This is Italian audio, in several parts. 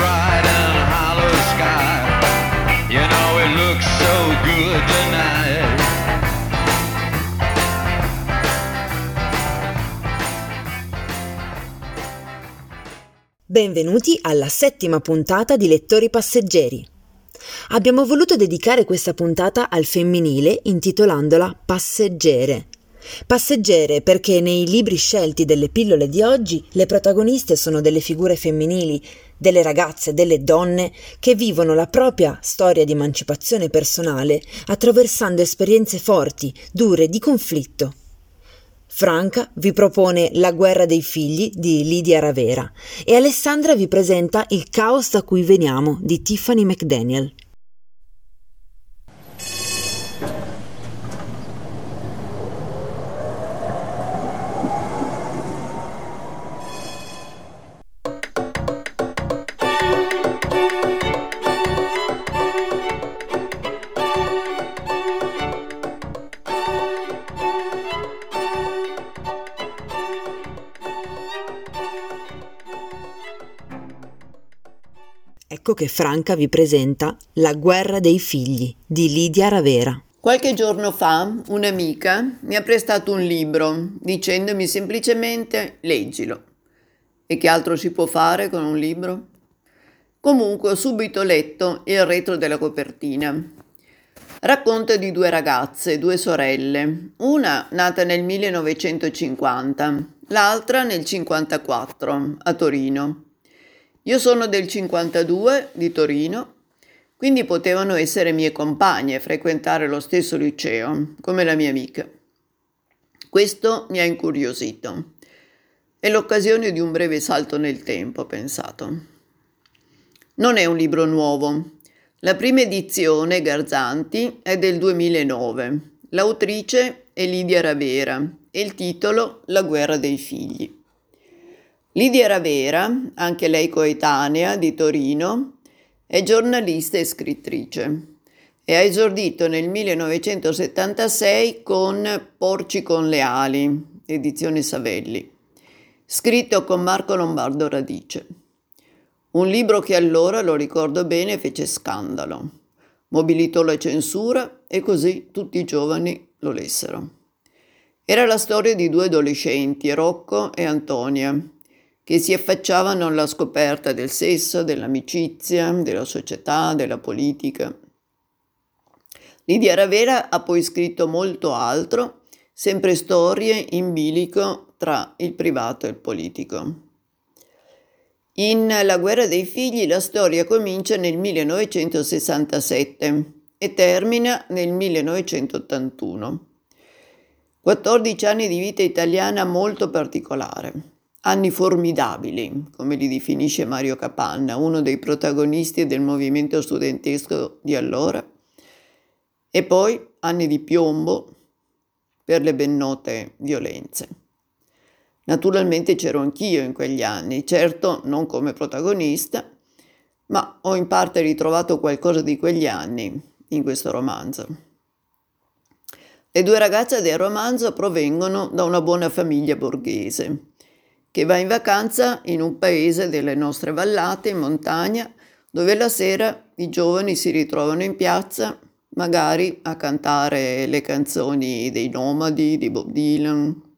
bright and hollow sky. You know it looks so good tonight. Benvenuti alla settima puntata di Lettori Passeggeri. Abbiamo voluto dedicare questa puntata al femminile intitolandola Passeggere. Passeggere perché nei libri scelti delle pillole di oggi le protagoniste sono delle figure femminili, delle ragazze, delle donne che vivono la propria storia di emancipazione personale attraversando esperienze forti, dure, di conflitto. Franca vi propone La guerra dei figli di Lidia Ravera e Alessandra vi presenta Il caos da cui veniamo di Tiffany McDaniel. Ecco che Franca vi presenta La guerra dei figli di Lidia Ravera. Qualche giorno fa un'amica mi ha prestato un libro dicendomi semplicemente leggilo. E che altro si può fare con un libro? Comunque ho subito letto il retro della copertina. Racconta di due ragazze, due sorelle, una nata nel 1950, l'altra nel 1954 a Torino. Io sono del 52 di Torino, quindi potevano essere mie compagne e frequentare lo stesso liceo, come la mia amica. Questo mi ha incuriosito. È l'occasione di un breve salto nel tempo, ho pensato. Non è un libro nuovo. La prima edizione, Garzanti, è del 2009. L'autrice è Lidia Ravera e il titolo La guerra dei figli. Lidia Ravera, anche lei coetanea di Torino, è giornalista e scrittrice e ha esordito nel 1976 con Porci con le ali, edizione Savelli, scritto con Marco Lombardo Radice. Un libro che allora, lo ricordo bene, fece scandalo, mobilitò la censura e così tutti i giovani lo lessero. Era la storia di due adolescenti, Rocco e Antonia, che si affacciavano alla scoperta del sesso, dell'amicizia, della società, della politica. Lidia Ravera ha poi scritto molto altro, sempre storie in bilico tra il privato e il politico. In La guerra dei figli la storia comincia nel 1967 e termina nel 1981. 14 anni di vita italiana molto particolare. Anni formidabili, come li definisce Mario Capanna, uno dei protagonisti del movimento studentesco di allora, e poi anni di piombo per le ben note violenze. Naturalmente c'ero anch'io in quegli anni, certo non come protagonista, ma ho in parte ritrovato qualcosa di quegli anni in questo romanzo. Le due ragazze del romanzo provengono da una buona famiglia borghese che va in vacanza in un paese delle nostre vallate in montagna dove la sera i giovani si ritrovano in piazza magari a cantare le canzoni dei nomadi di Bob Dylan.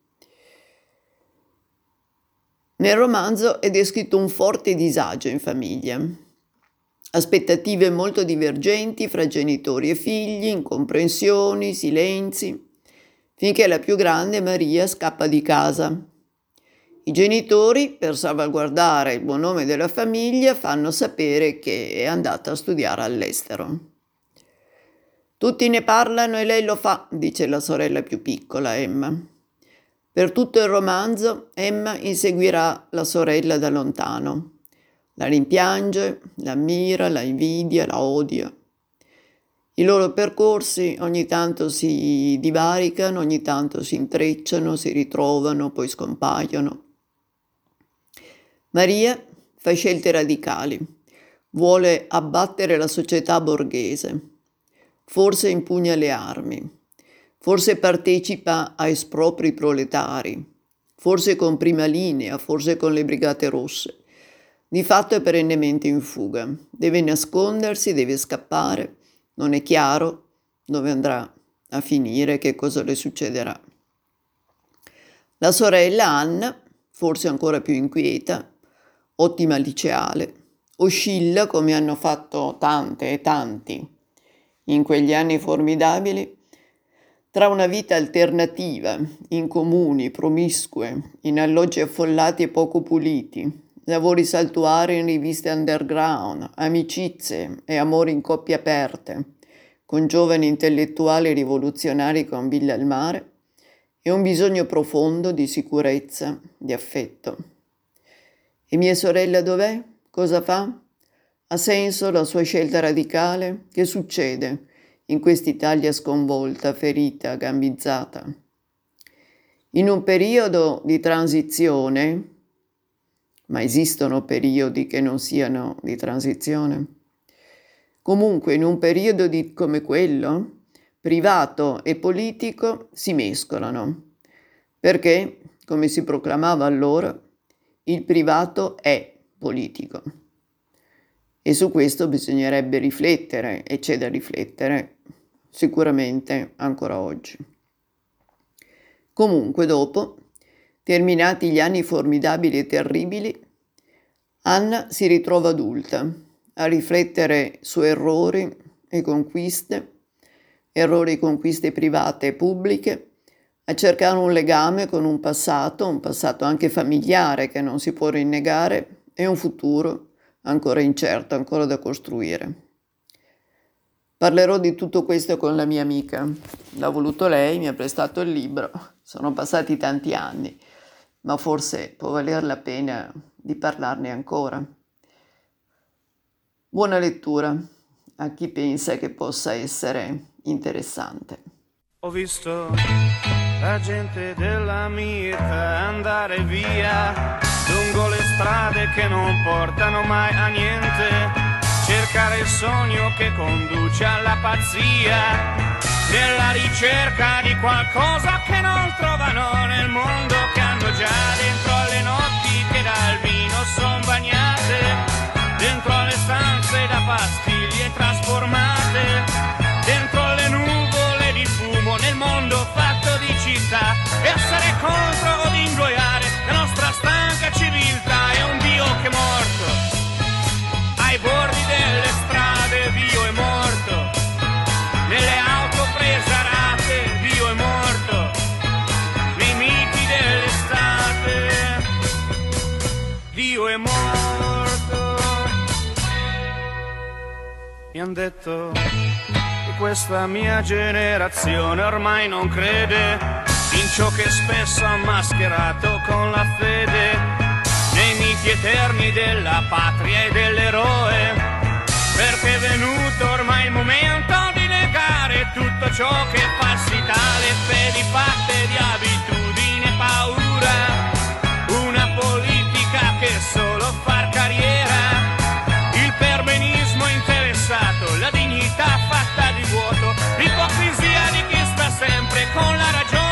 Nel romanzo è descritto un forte disagio in famiglia, aspettative molto divergenti fra genitori e figli, incomprensioni, silenzi, finché la più grande, Maria, scappa di casa i genitori, per salvaguardare il buon nome della famiglia, fanno sapere che è andata a studiare all'estero. Tutti ne parlano e lei lo fa, dice la sorella più piccola, Emma. Per tutto il romanzo Emma inseguirà la sorella da lontano. La rimpiange, la ammira, la invidia, la odia. I loro percorsi ogni tanto si divaricano, ogni tanto si intrecciano, si ritrovano, poi scompaiono. Maria fa scelte radicali, vuole abbattere la società borghese, forse impugna le armi, forse partecipa a espropri proletari, forse con prima linea, forse con le brigate rosse. Di fatto è perennemente in fuga, deve nascondersi, deve scappare, non è chiaro dove andrà a finire, che cosa le succederà. La sorella Anna, forse ancora più inquieta, ottima liceale, oscilla come hanno fatto tante e tanti in quegli anni formidabili tra una vita alternativa, in comuni, promiscue, in alloggi affollati e poco puliti, lavori saltuari in riviste underground, amicizie e amori in coppie aperte, con giovani intellettuali rivoluzionari con villa al mare, e un bisogno profondo di sicurezza, di affetto. E mia sorella dov'è? Cosa fa? Ha senso la sua scelta radicale? Che succede? in quest'Italia sconvolta, ferita, gambizzata. In un periodo di transizione, ma esistono periodi che non siano di transizione, comunque in un periodo di, come quello, privato e politico si mescolano, perché, come si proclamava allora, il privato è politico. E su questo bisognerebbe riflettere e c'è da riflettere sicuramente ancora oggi. Comunque dopo, terminati gli anni formidabili e terribili, Anna si ritrova adulta a riflettere su errori e conquiste, errori e conquiste private e pubbliche, a cercare un legame con un passato, un passato anche familiare che non si può rinnegare, e un futuro ancora incerto, ancora da costruire. Parlerò di tutto questo con la mia amica. L'ha voluto lei, mi ha prestato il libro. Sono passati tanti anni, ma forse può valer la pena di parlarne ancora. Buona lettura a chi pensa che possa essere interessante. Ho visto la gente della mita andare via lungo le strade che non portano mai a niente. Cercare il sogno che conduce alla pazzia, nella ricerca di qualcosa che non trovano nel mondo contro o ingoiare la nostra stanca civiltà è un Dio che è morto. Ai bordi delle strade Dio è morto. Nelle auto prese a rate Dio è morto. Nei miti dell'estate Dio è morto. Mi han detto che questa mia generazione ormai non crede in ciò che spesso ha mascherato con la fede nei miti eterni della patria e dell'eroe, perché è venuto ormai il momento di negare tutto ciò che è falsità, le fedi fatte di abitudine e paura, una politica che solo far carriera, il perbenismo interessato, la dignità fatta di vuoto, l'ipocrisia di chi sta sempre con la ragione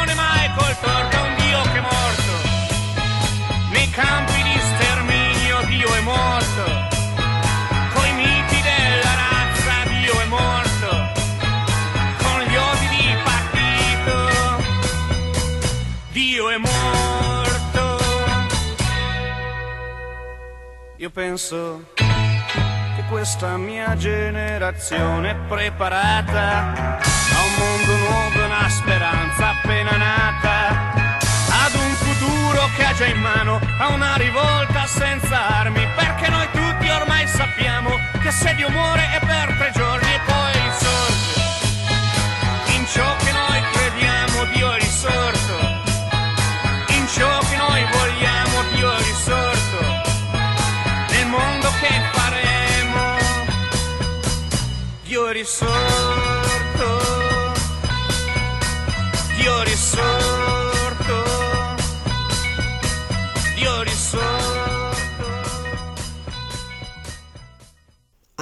Io penso che questa mia generazione è preparata a un mondo nuovo, una speranza appena nata, ad un futuro che ha già in mano, a una rivolta senza armi, perché noi tutti ormai sappiamo che se Dio muore è per tre giorni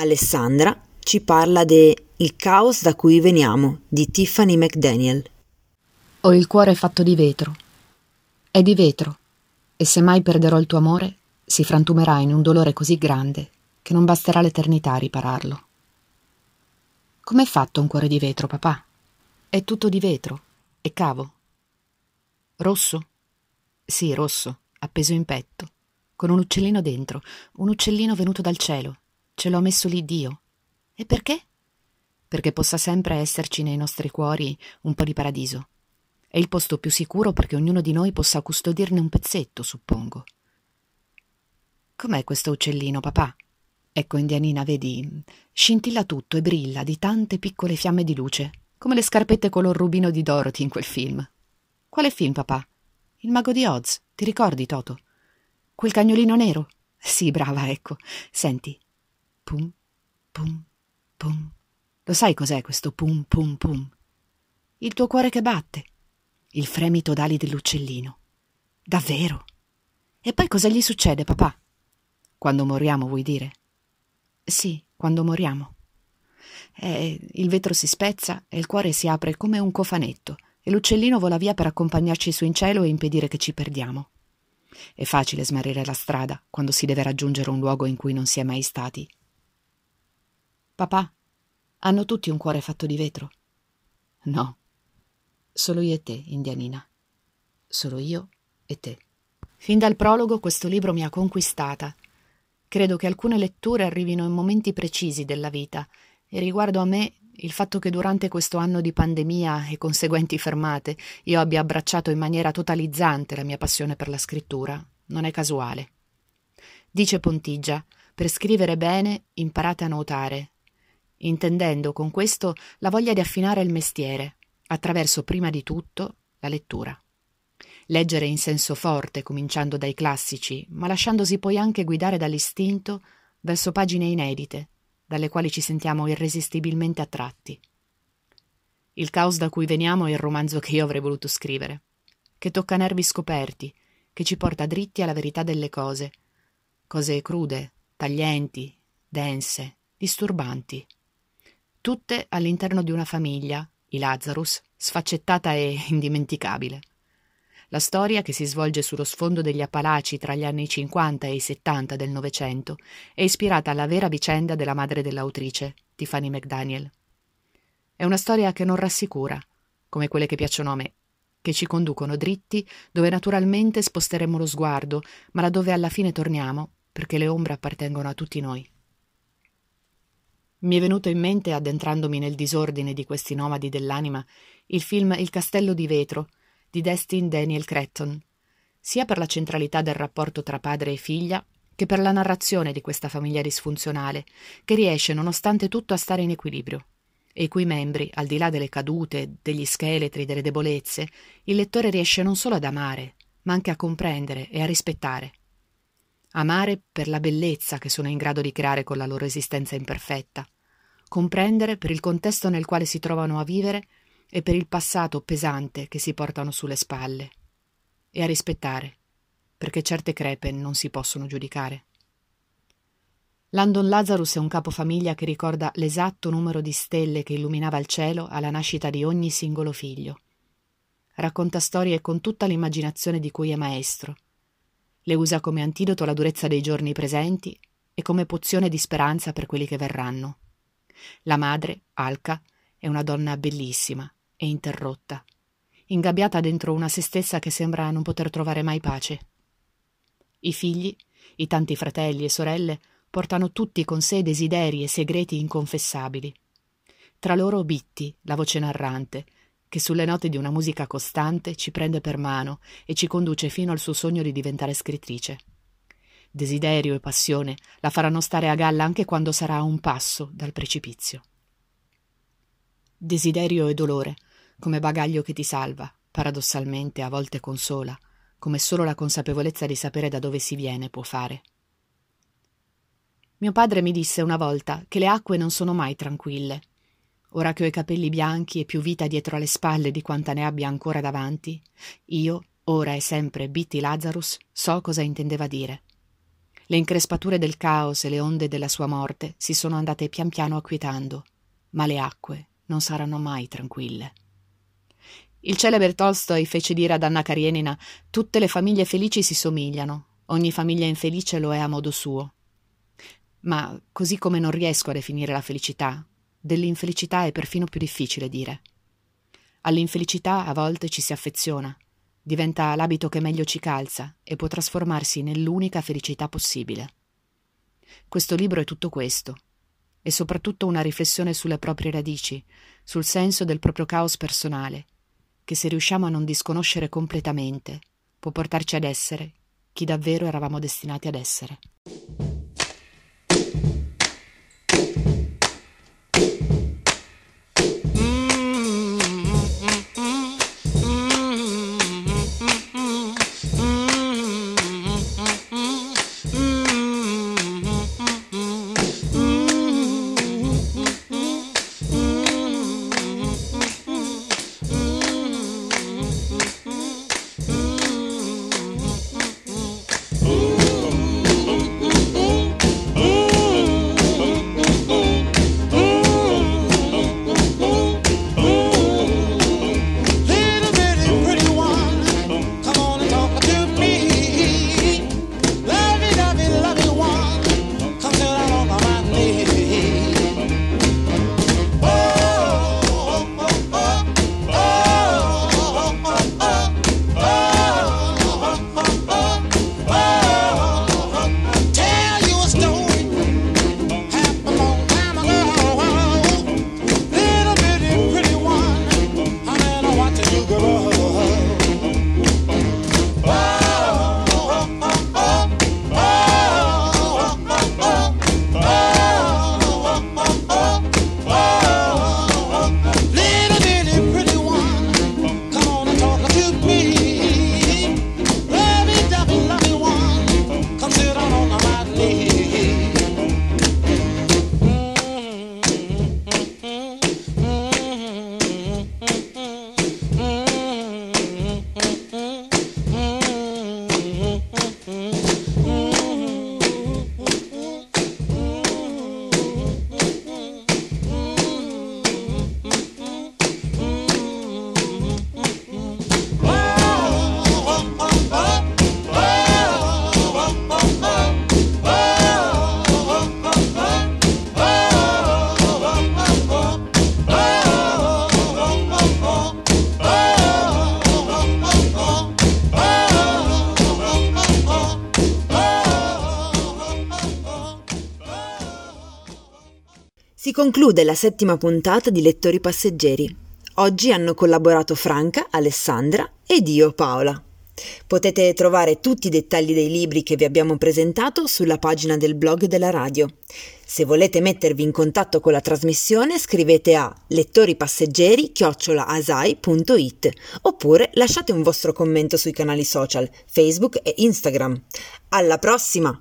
Alessandra ci parla de Il caos da cui veniamo di Tiffany McDaniel. Ho il cuore fatto di vetro. È di vetro. E se mai perderò il tuo amore, si frantumerà in un dolore così grande che non basterà l'eternità a ripararlo. Com'è fatto un cuore di vetro, papà? È tutto di vetro. E cavo. Rosso? Sì, rosso, appeso in petto, con un uccellino dentro, un uccellino venuto dal cielo. Ce l'ho messo lì Dio. E perché? Perché possa sempre esserci nei nostri cuori un po' di paradiso. È il posto più sicuro perché ognuno di noi possa custodirne un pezzetto, suppongo. Com'è questo uccellino, papà? Ecco, Indianina, vedi, scintilla tutto e brilla di tante piccole fiamme di luce, come le scarpette color rubino di Dorothy in quel film. Quale film, papà? Il mago di Oz, ti ricordi, Toto? Quel cagnolino nero? Sì, brava, ecco. Senti. Pum, pum, pum. Lo sai cos'è questo pum, pum, pum? Il tuo cuore che batte. Il fremito d'ali dell'uccellino. Davvero? E poi cosa gli succede, papà? Quando moriamo, vuoi dire? Sì, quando moriamo. E il vetro si spezza e il cuore si apre come un cofanetto e l'uccellino vola via per accompagnarci su in cielo e impedire che ci perdiamo. È facile smarrire la strada quando si deve raggiungere un luogo in cui non si è mai stati. Papà, hanno tutti un cuore fatto di vetro? No, solo io e te, Indianina. Solo io e te. Fin dal prologo questo libro mi ha conquistata. Credo che alcune letture arrivino in momenti precisi della vita e riguardo a me il fatto che durante questo anno di pandemia e conseguenti fermate io abbia abbracciato in maniera totalizzante la mia passione per la scrittura non è casuale. Dice Pontigia, per scrivere bene imparate a nuotare, intendendo con questo la voglia di affinare il mestiere, attraverso prima di tutto la lettura. Leggere in senso forte, cominciando dai classici, ma lasciandosi poi anche guidare dall'istinto verso pagine inedite, dalle quali ci sentiamo irresistibilmente attratti. Il caos da cui veniamo è il romanzo che io avrei voluto scrivere, che tocca nervi scoperti, che ci porta dritti alla verità delle cose, cose crude, taglienti, dense, disturbanti, tutte all'interno di una famiglia, i Lazarus, sfaccettata e indimenticabile. La storia, che si svolge sullo sfondo degli Appalachi tra gli anni 50 e i 70 del Novecento, è ispirata alla vera vicenda della madre dell'autrice, Tiffany McDaniel. È una storia che non rassicura, come quelle che piacciono a me, che ci conducono dritti dove naturalmente sposteremo lo sguardo, ma laddove alla fine torniamo, perché le ombre appartengono a tutti noi. Mi è venuto in mente, addentrandomi nel disordine di questi nomadi dell'anima, il film Il castello di vetro di Destin Daniel Cretton, sia per la centralità del rapporto tra padre e figlia, che per la narrazione di questa famiglia disfunzionale, che riesce nonostante tutto a stare in equilibrio, e i cui membri, al di là delle cadute, degli scheletri, delle debolezze, il lettore riesce non solo ad amare, ma anche a comprendere e a rispettare. Amare per la bellezza che sono in grado di creare con la loro esistenza imperfetta, comprendere per il contesto nel quale si trovano a vivere e per il passato pesante che si portano sulle spalle, e a rispettare, perché certe crepe non si possono giudicare. Landon Lazarus è un capofamiglia che ricorda l'esatto numero di stelle che illuminava il cielo alla nascita di ogni singolo figlio. Racconta storie con tutta l'immaginazione di cui è maestro. Le usa come antidoto alla durezza dei giorni presenti e come pozione di speranza per quelli che verranno. La madre, Alka, è una donna bellissima, e interrotta, ingabbiata dentro una se stessa che sembra non poter trovare mai pace. I figli, i tanti fratelli e sorelle, portano tutti con sé desideri e segreti inconfessabili. Tra loro Bitti, la voce narrante, che sulle note di una musica costante ci prende per mano e ci conduce fino al suo sogno di diventare scrittrice. Desiderio e passione la faranno stare a galla anche quando sarà a un passo dal precipizio. Desiderio e dolore come bagaglio che ti salva, paradossalmente a volte consola, come solo la consapevolezza di sapere da dove si viene può fare. Mio padre mi disse una volta che le acque non sono mai tranquille. Ora che ho i capelli bianchi e più vita dietro alle spalle di quanta ne abbia ancora davanti, io, ora e sempre Bitty Lazarus, so cosa intendeva dire. Le increspature del caos e le onde della sua morte si sono andate pian piano acquietando, ma le acque non saranno mai tranquille. Il celebre Tolstoi fece dire ad Anna Karenina tutte le famiglie felici si somigliano, ogni famiglia infelice lo è a modo suo. Ma così come non riesco a definire la felicità, dell'infelicità è perfino più difficile dire. All'infelicità a volte ci si affeziona, diventa l'abito che meglio ci calza e può trasformarsi nell'unica felicità possibile. Questo libro è tutto questo, e soprattutto una riflessione sulle proprie radici, sul senso del proprio caos personale, che se riusciamo a non disconoscere completamente, può portarci ad essere chi davvero eravamo destinati ad essere. Conclude la settima puntata di Lettori Passeggeri. Oggi hanno collaborato Franca, Alessandra ed io, Paola. Potete trovare tutti i dettagli dei libri che vi abbiamo presentato sulla pagina del blog della radio. Se volete mettervi in contatto con la trasmissione scrivete a lettoripasseggeri-asai.it oppure lasciate un vostro commento sui canali social Facebook e Instagram. Alla prossima!